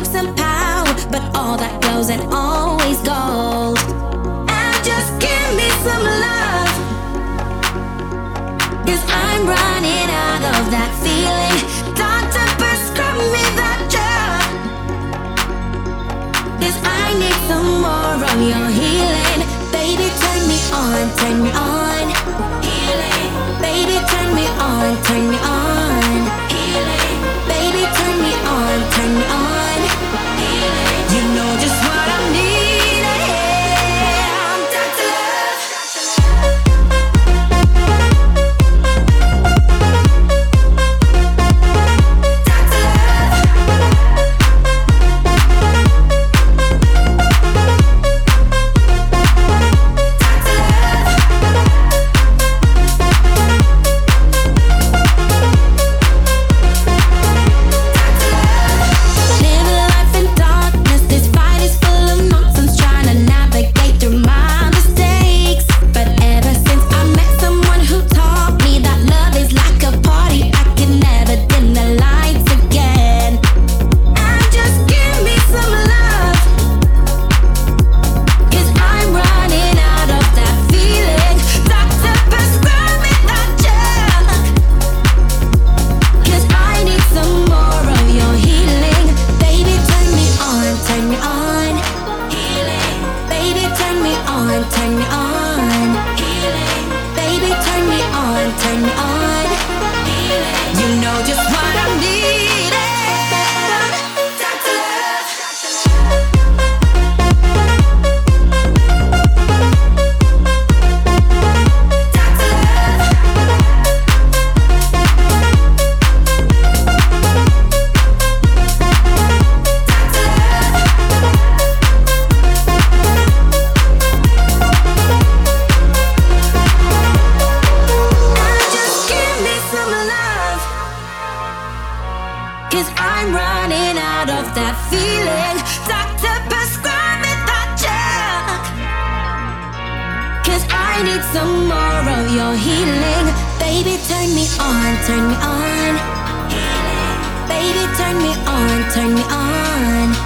looks and power, but all that glows and always goes. And just give me some love. Cause I'm running out of that feeling. Doctor, prescribe me that drug. Cause I need some more of your healing. Baby, turn me on, turn me on. Healing. Baby, turn me on, turn me on. turn me on. Baby, turn me on, turn me on.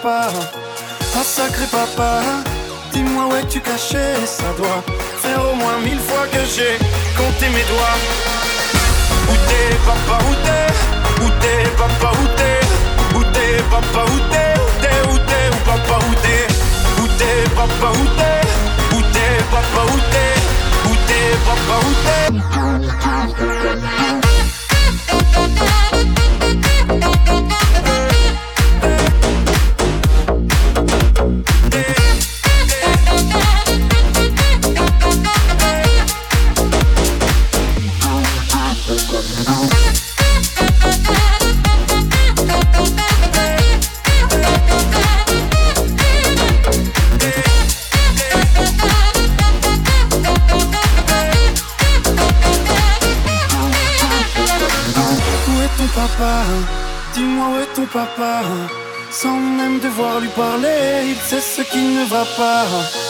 Pas Ah sacré papa, dis-moi où es-tu caché? Ça doit faire au moins mille fois que j'ai compté mes doigts. Où t'es papa, où t'es? Où t'es papa, où t'es? Où t'es papa, où t'es? Où t'es, où t'es, où papa, où t'es? Où t'es papa, où t'es? Où t'es papa, où t'es? Où t'es papa, ne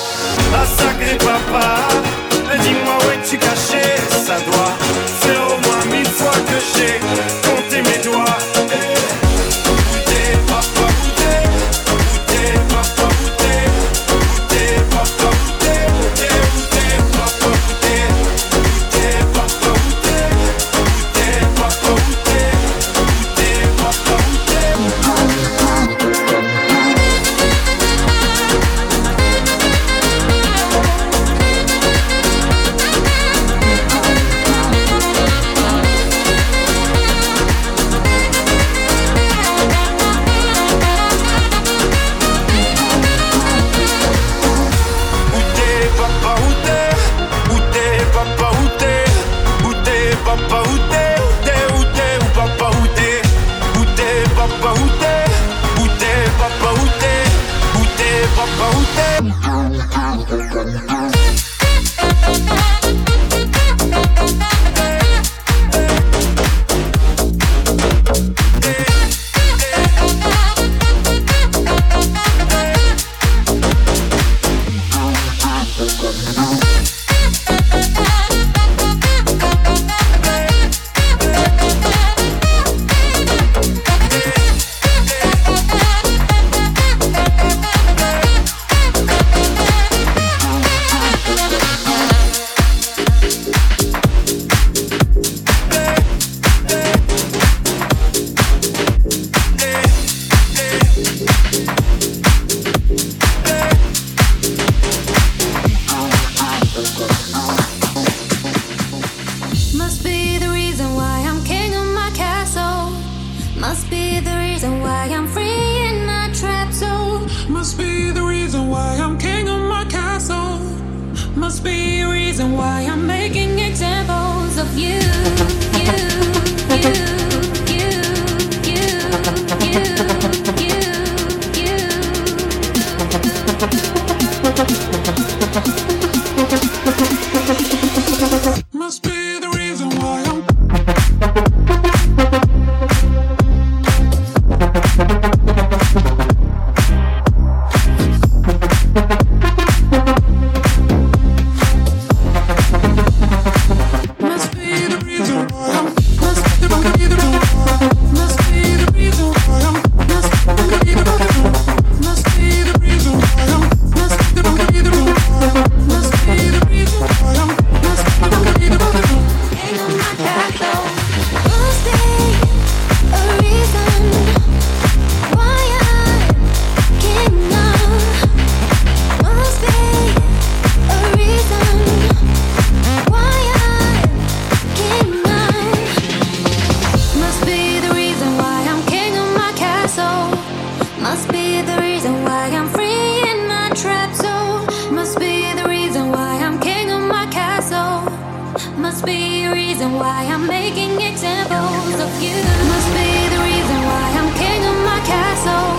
taking examples of you. Must be the reason why I'm king of my castle.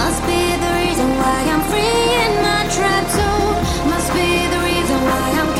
Must be the reason why I'm free in my trap too. Must be the reason why I'm.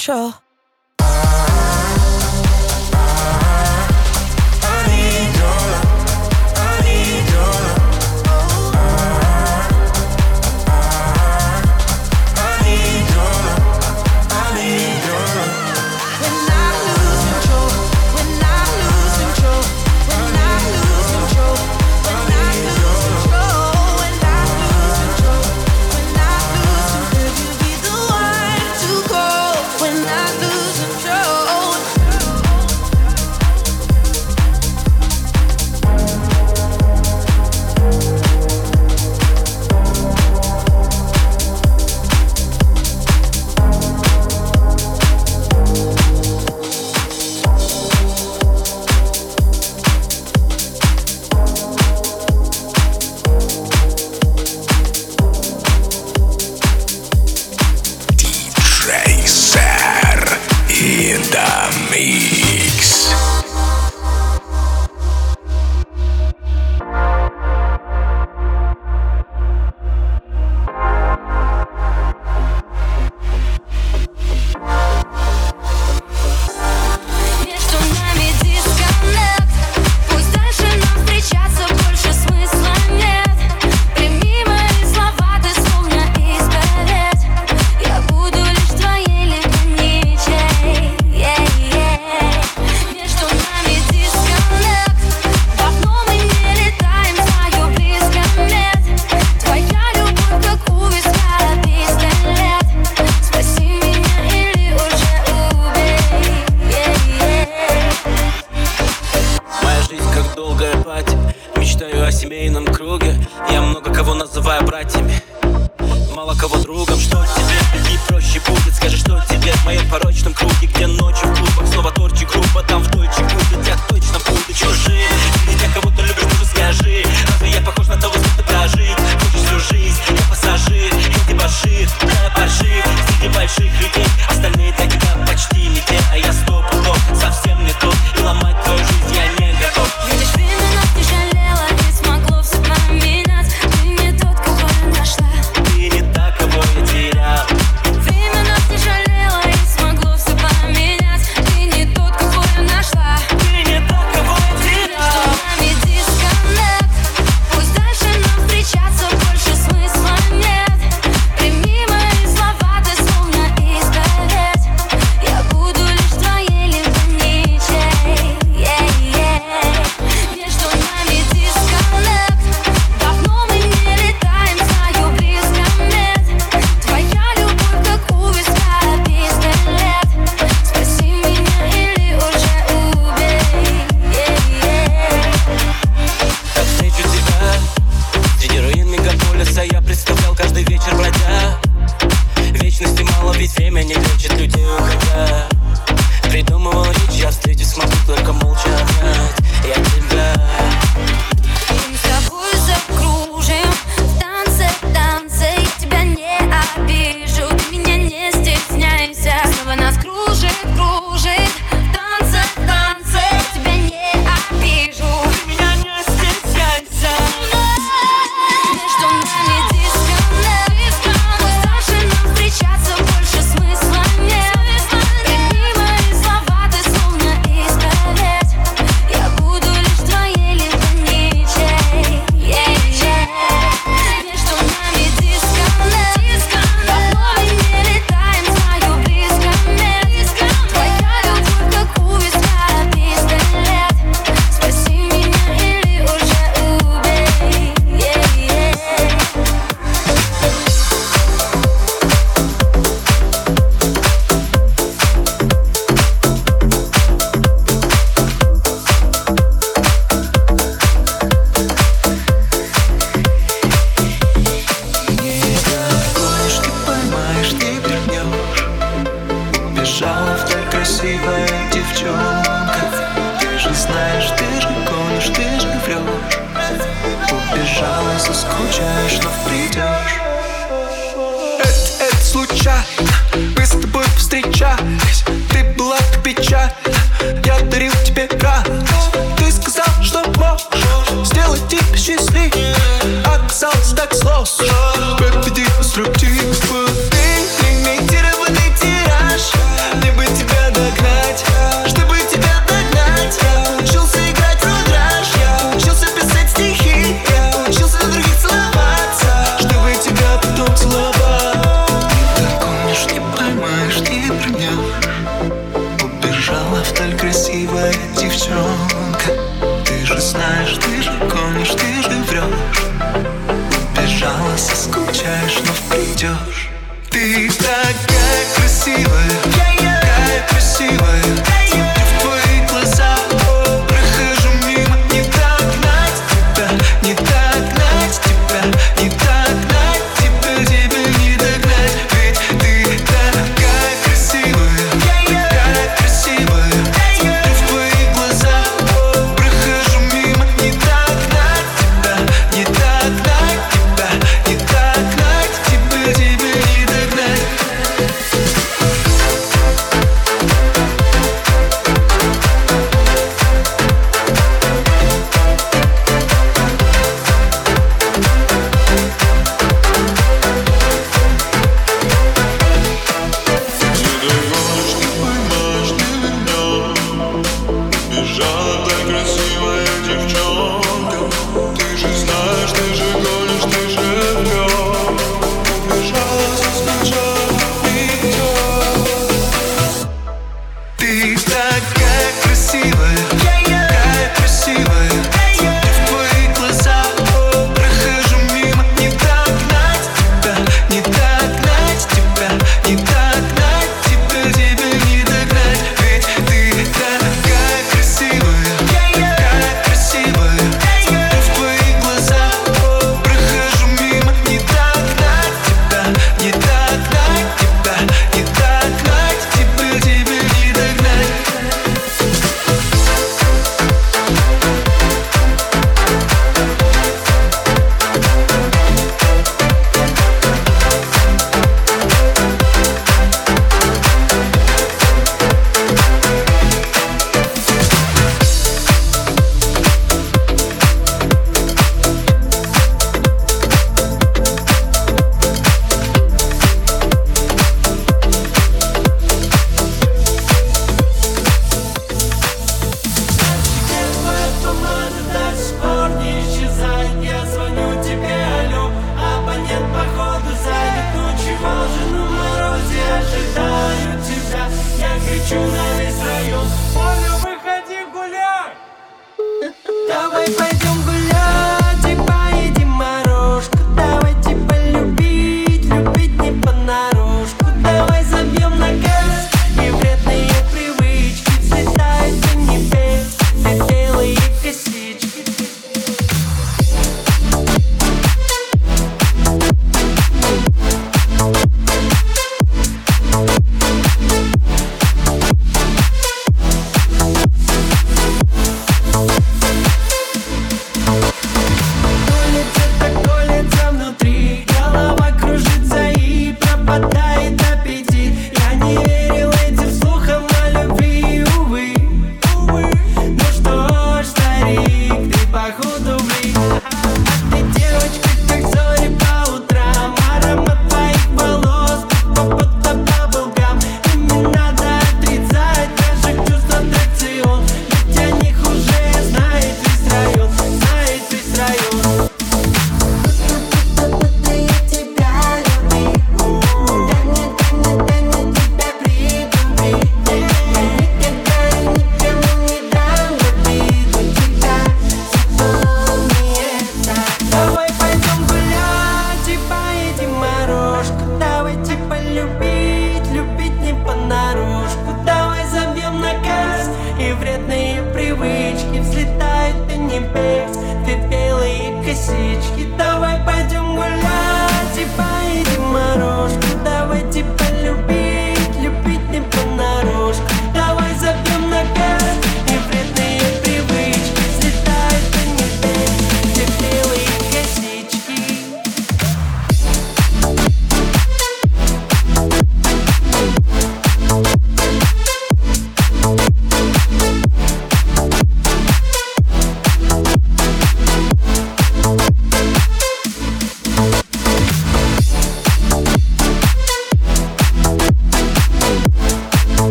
Control.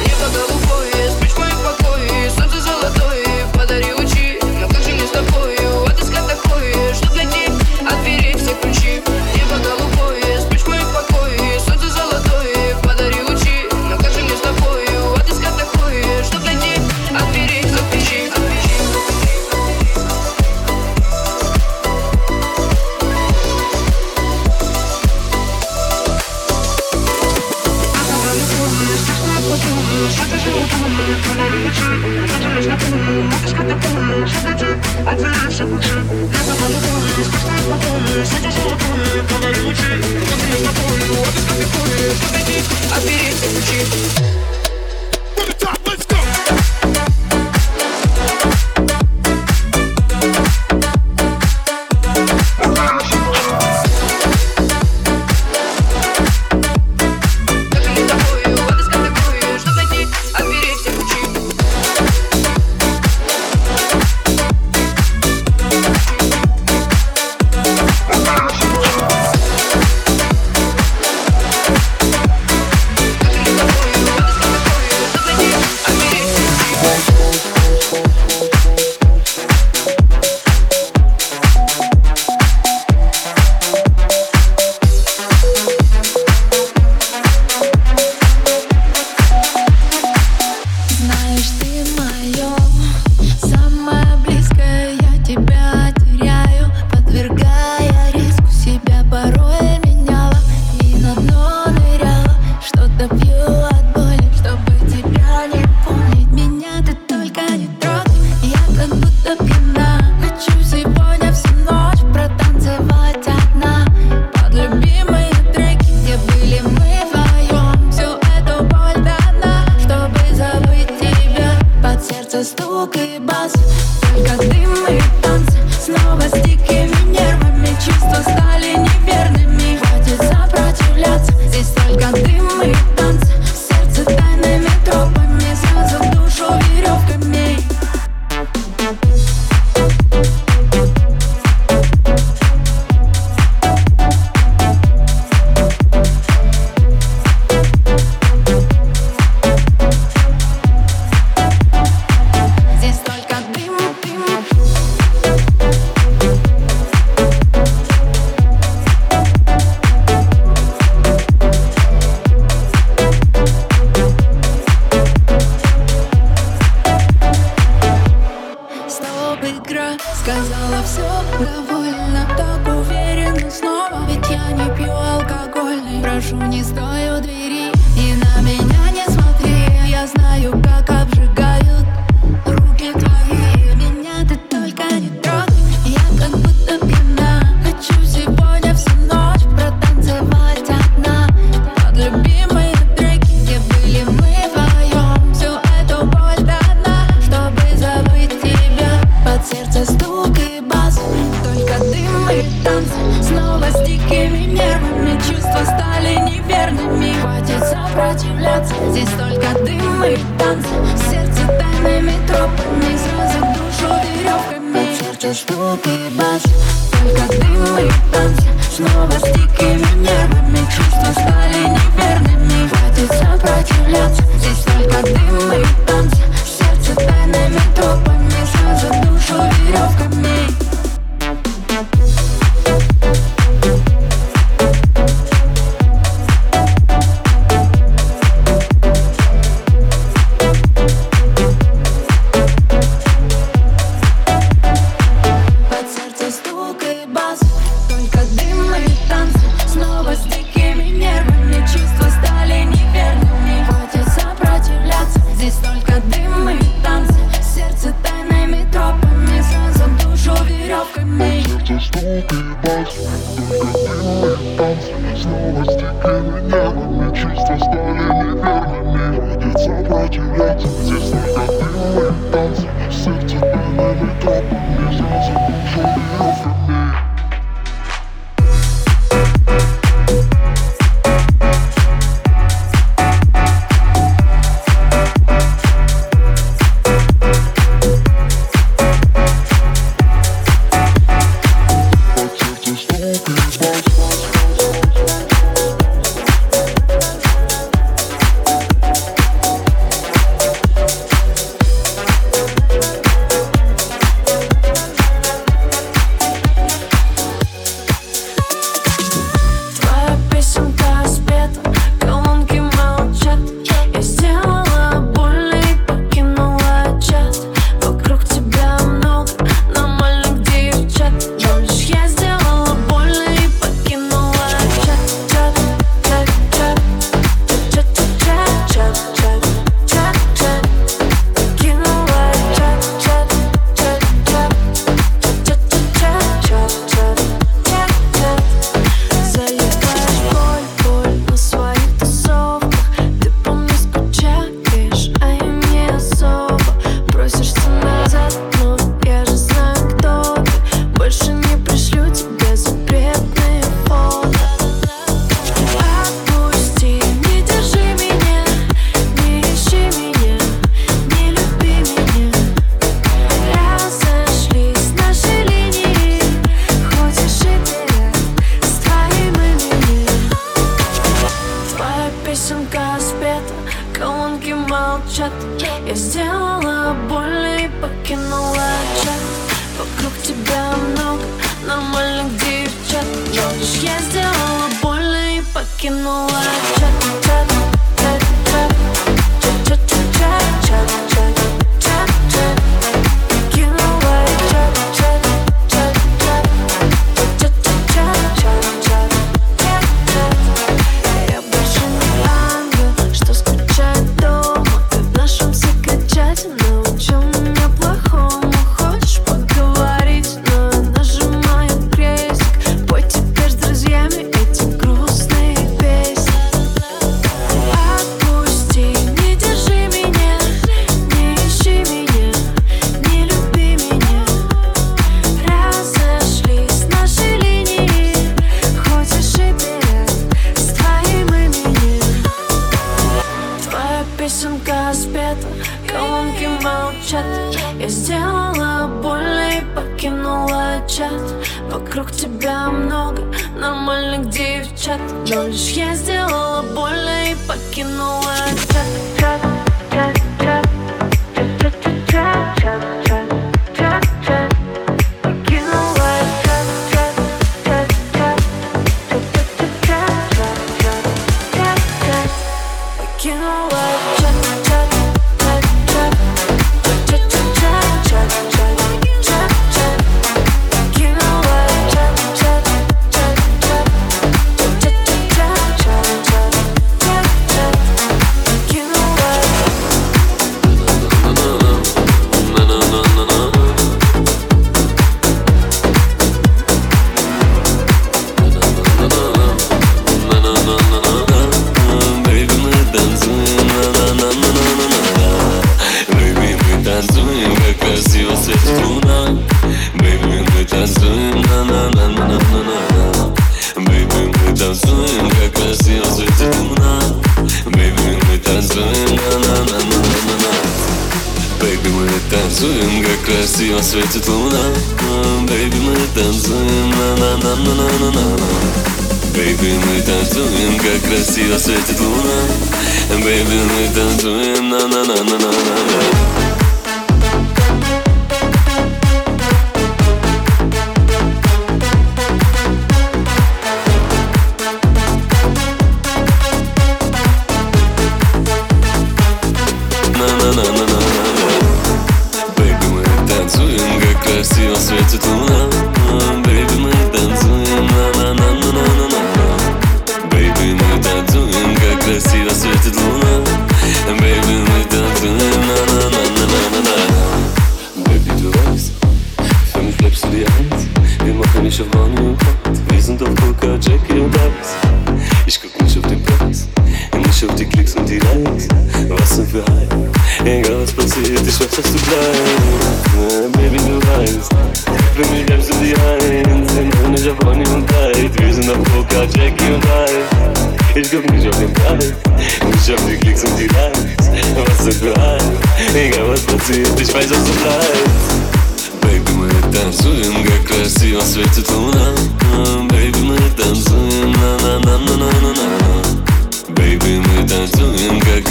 Небо голубое, спичь мое покое, солнце золотое, подарю you.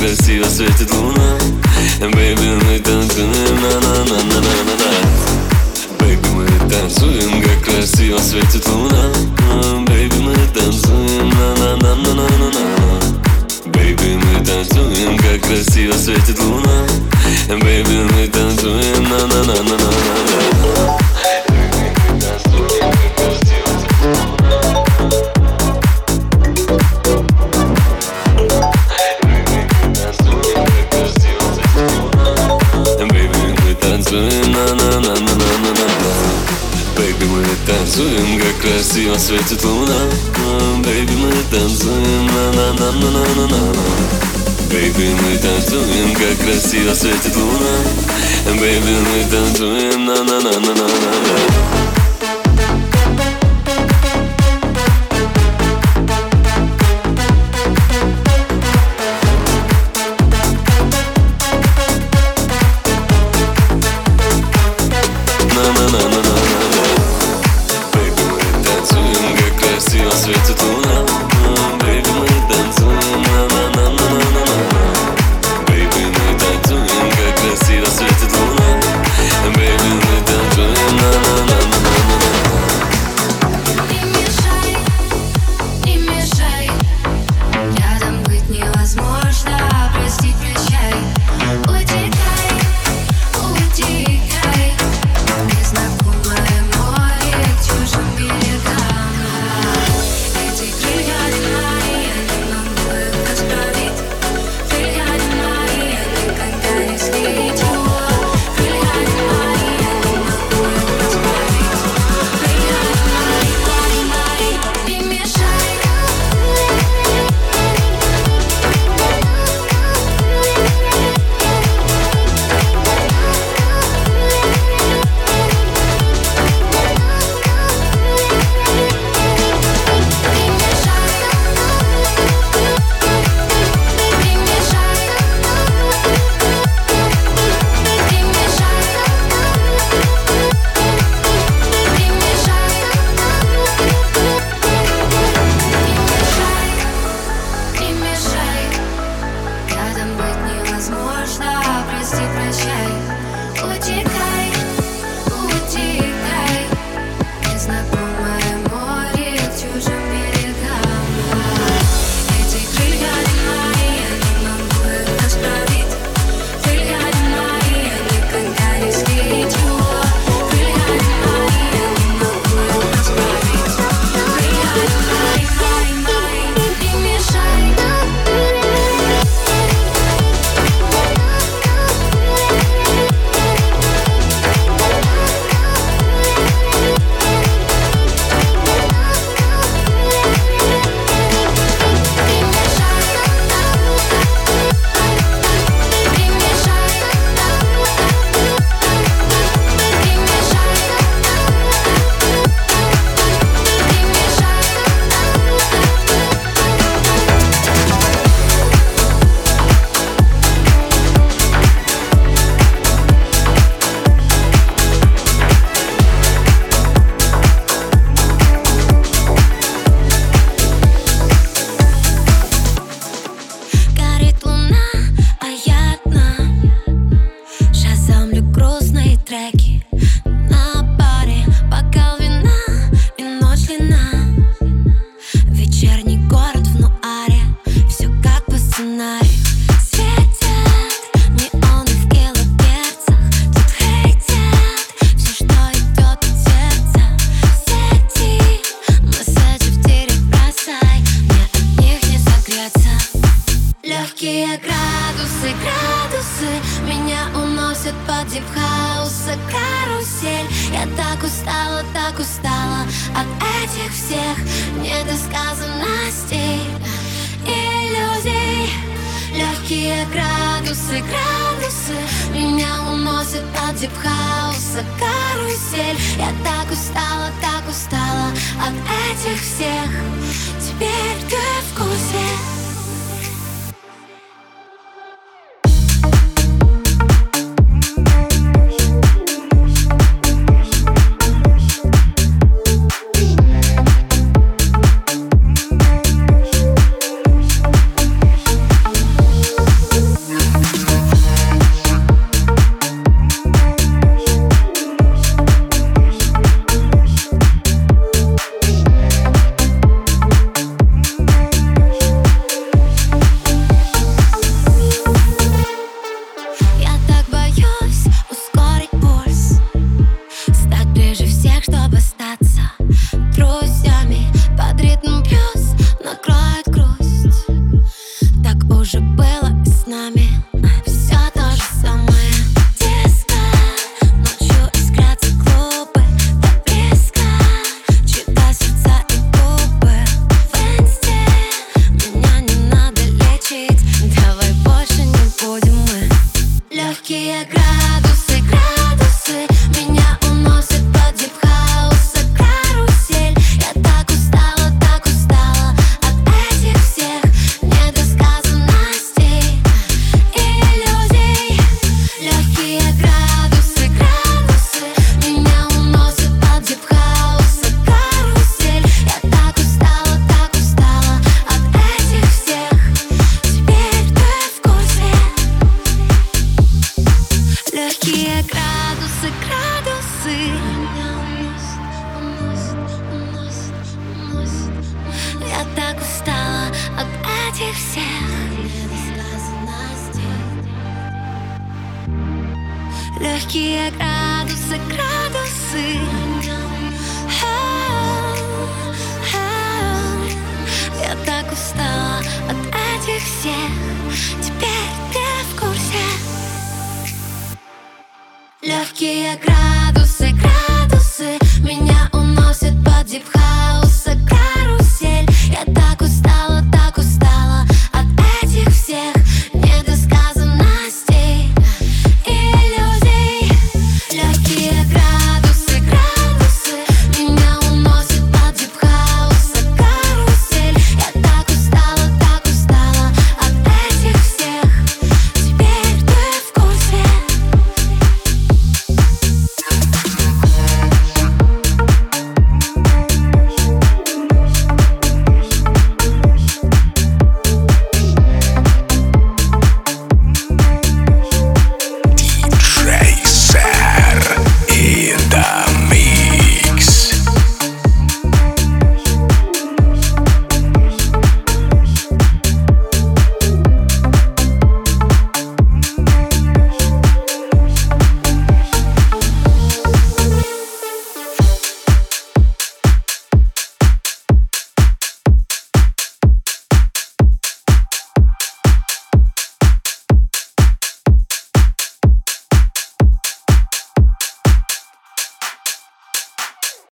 тебя сил светит луна Baby, мы танцуем на на на на на на на Baby, мы танцуем, как красиво светит луна Baby, мы танцуем на на на на на на на Baby, мы танцуем, как красиво светит луна Baby, мы танцуем на на на на на на на светит луна Бэйби, мы танцуем на на на на на на на Бэйби, мы танцуем, как красиво светит луна. Бэйби, мы танцуем на на на на на на на